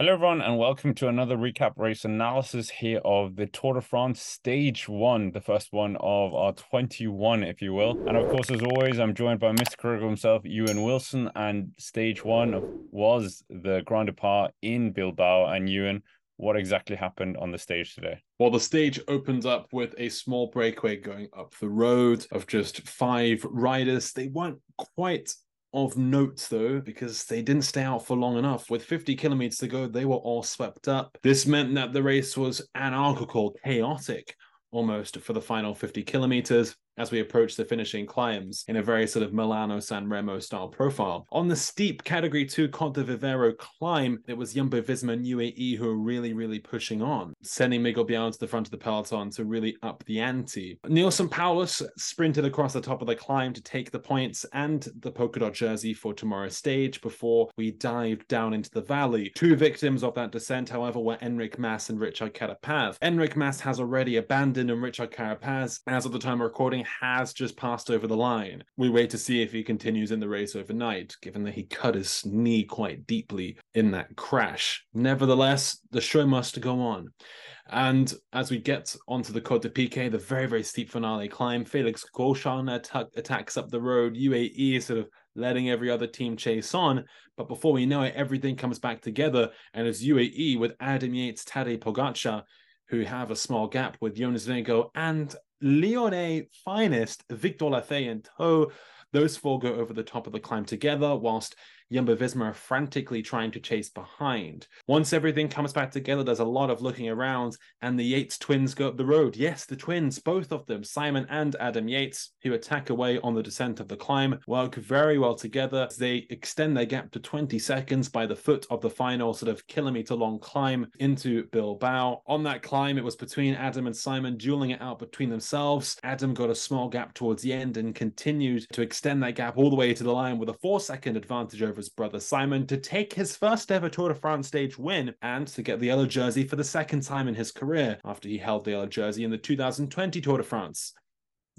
Hello, everyone, and welcome to another recap race analysis here of the Tour de France Stage 1, the first one of our 21, if you will. And of course, as always, I'm joined by Mr. Critical himself, Ewan Wilson, and Stage 1 was the Grand Depart in Bilbao. And Ewan, what exactly happened on the stage today? Well, the stage opened up with a small breakaway going up the road of just five riders. They weren't quite of note though, because they didn't stay out for long enough. With 50 kilometers to go, they were all swept up. This meant that the race was anarchical, chaotic almost for the final 50 kilometers as we approach the finishing climbs in a very sort of Milano San Remo style profile. On the steep category 2 Col de Vivero climb, it was Jumbo Visma and UAE who were really, really pushing on, sending Mikkel Bjerg to the front of the peloton to really up the ante. Neilson Powless sprinted across the top of the climb to take the points and the polka dot jersey for tomorrow's stage before we dived down into the valley. Two victims of that descent, however, were Enric Mas and Richard Carapaz. Enric Mas has already abandoned and Richard Carapaz, as of the time of recording, has just passed over the line. We wait to see if he continues in the race overnight, given that he cut his knee quite deeply in that crash. Nevertheless, the show must go on. And as we get onto the Côte de Pike, the very, very steep finale climb, Felix Großschartner att- attacks up the road. UAE is sort of letting every other team chase on. But before we know it, everything comes back together. And it's UAE with Adam Yates, Tadej Pogacar, who have a small gap with Jonas Vingegaard and Lyonnais finest Victor Lafay in tow. Those four go over the top of the climb together, whilst Jumbo Visma are frantically trying to chase behind. Once everything comes back together, there's a lot of looking around, and the Yates twins go up the road. Yes, the twins, both of them, Simon and Adam Yates, who attack away on the descent of the climb, work very well together. They extend their gap to 20 seconds by the foot of the final sort of kilometer long climb into Bilbao. On that climb, it was between Adam and Simon dueling it out between themselves. Adam got a small gap towards the end and continued to extend that gap all the way to the line with a four second advantage over his brother Simon to take his first ever Tour de France stage win and to get the yellow jersey for the second time in his career after he held the yellow jersey in the 2020 Tour de France.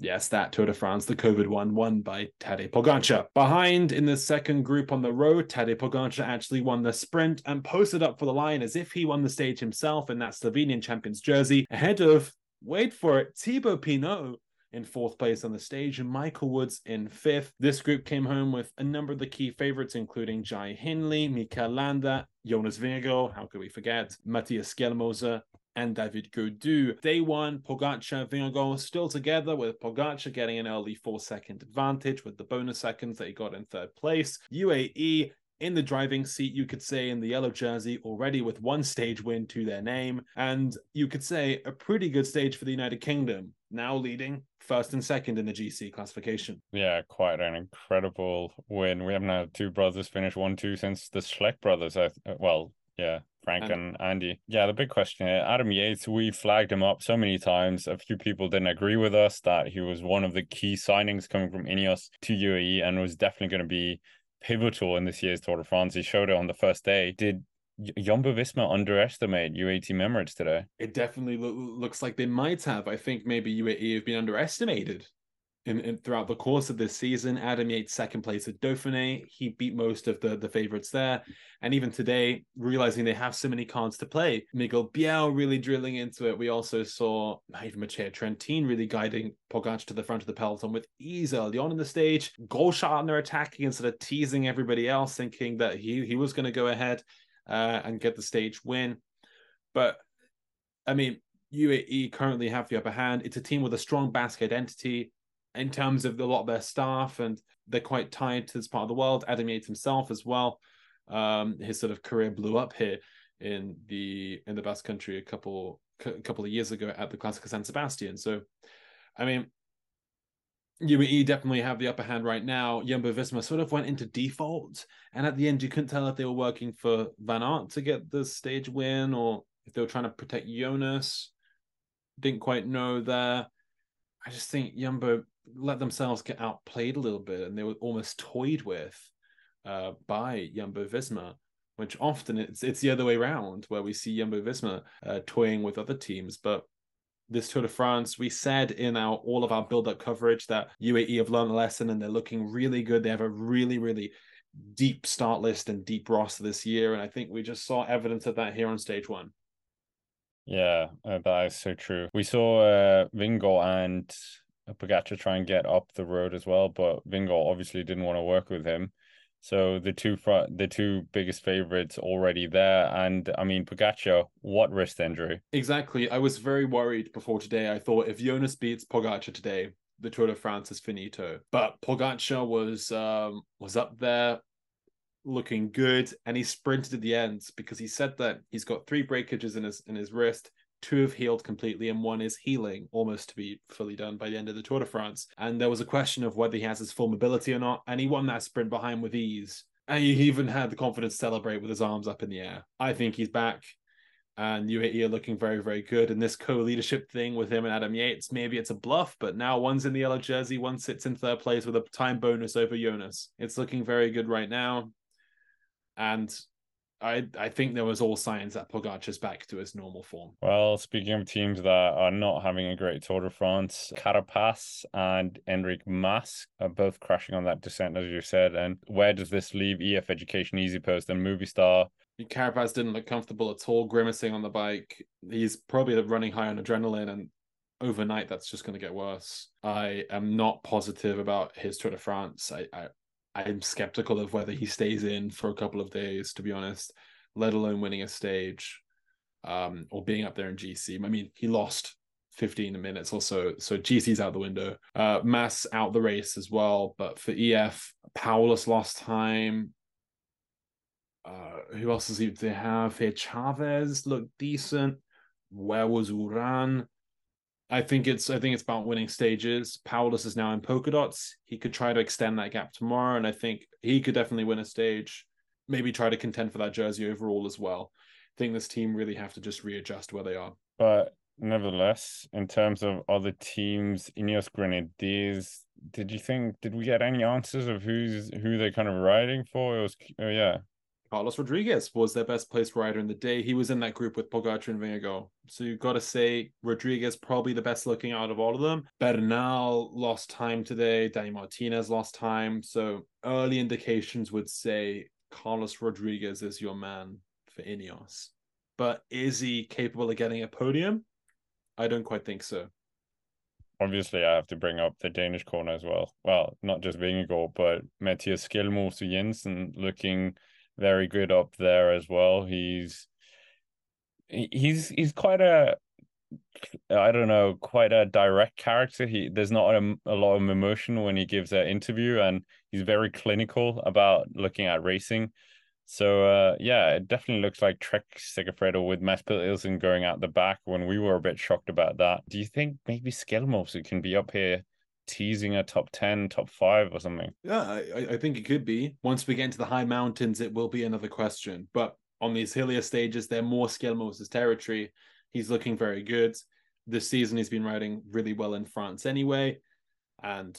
Yes, that Tour de France, the COVID one, won by Tadej Pogacar. Behind in the second group on the road, Tadej Pogacar actually won the sprint and posted up for the line as if he won the stage himself in that Slovenian champion's jersey, ahead of, wait for it, Thibaut Pinot, in fourth place on the stage, and Michael Woods in fifth. This group came home with a number of the key favorites, including Jai Hindley, Mikel Landa, Jonas Vingegaard, how could we forget, Mattias Skjelmose, and David Gaudu. Day one, Pogacar, Vingegaard still together with Pogacar getting an early four second advantage with the bonus seconds that he got in third place. UAE in the driving seat, you could say, in the yellow jersey, already with one stage win to their name. And you could say a pretty good stage for the United Kingdom, now leading first and second in the GC classification. Yeah, quite an incredible win. We haven't had two brothers finish 1 2 since the Schleck brothers. I, uh, well, yeah, Frank and, and Andy. Yeah, the big question here Adam Yates, we flagged him up so many times. A few people didn't agree with us that he was one of the key signings coming from Ineos to UAE and was definitely going to be pivotal in this year's Tour de France. He showed it on the first day. Did Jumbo Visma underestimate UAE team Emirates today? It definitely lo- looks like they might have. I think maybe UAE have been underestimated in, in, throughout the course of this season. Adam Yates second place at Dauphiné. He beat most of the the favorites there, and even today, realizing they have so many cards to play, Mikkel Bjerg really drilling into it. We also saw even Matteo Trentin really guiding Pogacar to the front of the peloton with ease early on in the stage. Großschartner attacking instead of teasing everybody else, thinking that he he was going to go ahead uh, and get the stage win. But I mean, UAE currently have the upper hand. It's a team with a strong Basque identity in terms of a lot of their staff, and they're quite tied to this part of the world. Adam Yates himself as well. Um, his sort of career blew up here in the in the Basque Country a couple a couple of years ago at the Classica San Sebastian. So, I mean, UAE definitely have the upper hand right now. Jumbo Visma sort of went into default, and at the end, you couldn't tell if they were working for Van Aert to get the stage win or if they were trying to protect Jonas. Didn't quite know there. I just think Jumbo let themselves get outplayed a little bit, and they were almost toyed with uh, by Jumbo Visma, which often it's it's the other way around, where we see Jumbo Visma uh, toying with other teams. But this Tour de France, we said in our all of our build-up coverage that UAE have learned a lesson and they're looking really good. They have a really, really deep start list and deep roster this year. And I think we just saw evidence of that here on stage one. Yeah, uh, that is so true. We saw uh, Vingegaard and Pogacar try and get up the road as well, but Vingegaard obviously didn't want to work with him. So the two front, the two biggest favorites already there, and I mean Pogacar, what wrist injury? Exactly. I was very worried before today. I thought if Jonas beats Pogacar today, the Tour de France is finito. But Pogacar was um, was up there, looking good, and he sprinted at the end because he said that he's got three breakages in his in his wrist. Two have healed completely, and one is healing almost to be fully done by the end of the Tour de France. And there was a question of whether he has his full mobility or not, and he won that sprint behind with ease. And he even had the confidence to celebrate with his arms up in the air. I think he's back and UAE are looking very, very good. And this co-leadership thing with him and Adam Yates, maybe it's a bluff, but now one's in the yellow jersey, one sits in third place with a time bonus over Jonas. It's looking very good right now. And I I think there was all signs that Pogacar's back to his normal form. Well, speaking of teams that are not having a great Tour de France, Carapaz and Enric Mas are both crashing on that descent, as you said. And where does this leave EF Education, EasyPost, and Movistar? Carapaz didn't look comfortable at all, grimacing on the bike. He's probably running high on adrenaline, and overnight that's just going to get worse. I am not positive about his Tour de France. I, I I'm skeptical of whether he stays in for a couple of days, to be honest, let alone winning a stage um, or being up there in GC. I mean, he lost 15 minutes or so, so GC's out the window. Uh, Mas out the race as well, but for EF, Powless lost time. Uh, who else does he they have here? Chaves looked decent. Where was Uran? I think it's I think it's about winning stages. Powless is now in polka dots. He could try to extend that gap tomorrow, and I think he could definitely win a stage. Maybe try to contend for that jersey overall as well. I think this team really have to just readjust where they are. But nevertheless, in terms of other teams, Ineos Grenadiers, did you think did we get any answers of who's who they're kind of riding for? It was oh yeah, Carlos Rodriguez was their best placed rider in the day. He was in that group with Pogacar and Vingegaard. So you've got to say Rodriguez probably the best looking out of all of them. Bernal lost time today. Danny Martinez lost time. So early indications would say Carlos Rodriguez is your man for Ineos. But is he capable of getting a podium? I don't quite think so. Obviously, I have to bring up the Danish corner as well. Well, not just Vingegaard, but Mattias Skjelmose Jensen looking very good up there as well. He's he's he's quite a I don't know, quite a direct character. He there's not a, a lot of emotion when he gives an interview, and he's very clinical about looking at racing. So uh, yeah, it definitely looks like Trek Segafredo with Mads Pedersen going out the back when we were a bit shocked about that. Do you think maybe Skjelmose can be up here teasing a top 10, top five or something. Yeah, I, I think it could be. Once we get into the high mountains, it will be another question. But on these hillier stages, they're more Skjelmose's territory. He's looking very good. This season, he's been riding really well in France anyway. And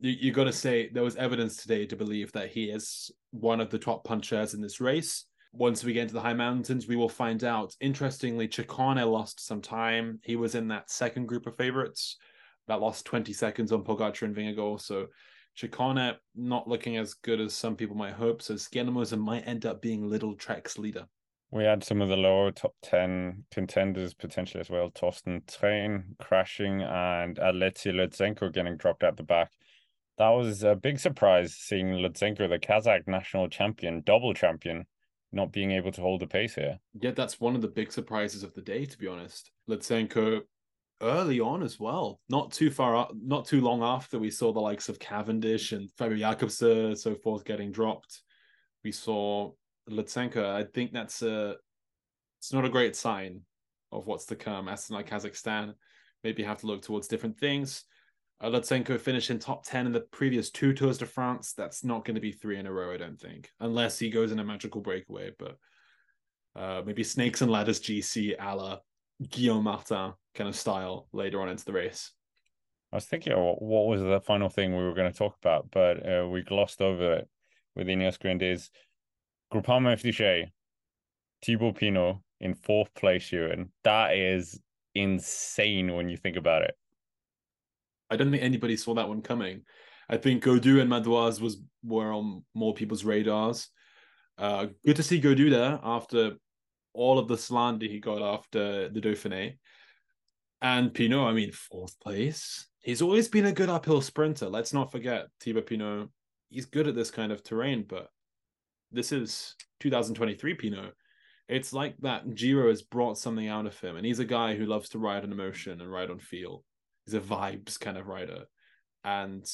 you, you got to say, there was evidence today to believe that he is one of the top punchers in this race. Once we get into the high mountains, we will find out. Interestingly, Ciccone lost some time. He was in that second group of favorites that lost 20 seconds on Pogacar and Vingegaard. So Ciccone not looking as good as some people might hope. So Skjelmose might end up being Lidl-Trek's leader. We had some of the lower top 10 contenders potentially as well. Torstein Træen crashing and Alexei Lutsenko getting dropped at the back. That was a big surprise seeing Lutsenko, the Kazakh national champion, double champion, not being able to hold the pace here. Yeah, that's one of the big surprises of the day, to be honest. Lutsenko early on as well. Not too far, not too long after we saw the likes of Cavendish and Fabio Jakobsen, so forth, getting dropped. We saw Lutsenko. I think that's a, it's not a great sign of what's to come. As like Kazakhstan, maybe have to look towards different things. Uh, Lutsenko finished in top 10 in the previous two Tours de France. That's not going to be three in a row, I don't think, unless he goes in a magical breakaway. But uh, maybe Snakes and Ladders GC a la Guillaume Martin kind of style later on into the race. I was thinking, what was the final thing we were going to talk about, but uh, we glossed over it with Ineos Grenadiers. Groupama FDJ, Thibaut Pinot in fourth place, Ewan. That is insane when you think about it. I don't think anybody saw that one coming. I think Gaudu and Madouas was were on more people's radars. Uh, good to see Gaudu there after all of the slander he got after the Dauphiné. And Pinot, I mean, fourth place. He's always been a good uphill sprinter. Let's not forget Thibaut Pinot. He's good at this kind of terrain, but this is 2023 Pinot. It's like that Giro has brought something out of him, and he's a guy who loves to ride on emotion and ride on feel. He's a vibes kind of rider, and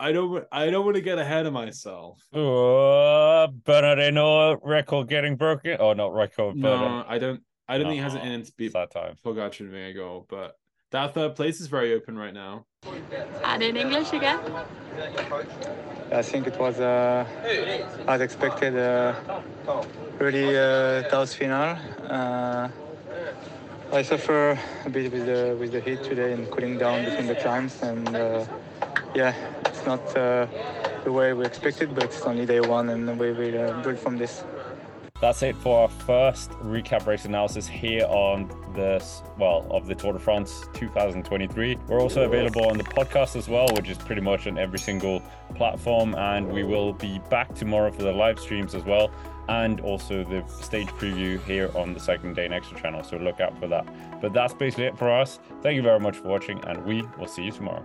I don't I don't want to get ahead of myself. Oh, Bernardino record getting broken. Oh, not record. No, but, I don't. I don't no, think he has an in to beat that time. Pogacar and Vingegaard, but that third place is very open right now. And in English again? I think it was uh, as expected, uh, really uh, tough final. Uh, I suffer a bit with the with the heat today and cooling down between the climbs, and uh, yeah, it's not uh, the way we expected, but it's only day one, and we will uh, build from this. That's it for our first recap race analysis here on this, well, of the Tour de France 2023. We're also available on the podcast as well, which is pretty much on every single platform. And we will be back tomorrow for the live streams as well, and also the stage preview here on the Cycling Dane Extra channel. So look out for that. But that's basically it for us. Thank you very much for watching, and we will see you tomorrow.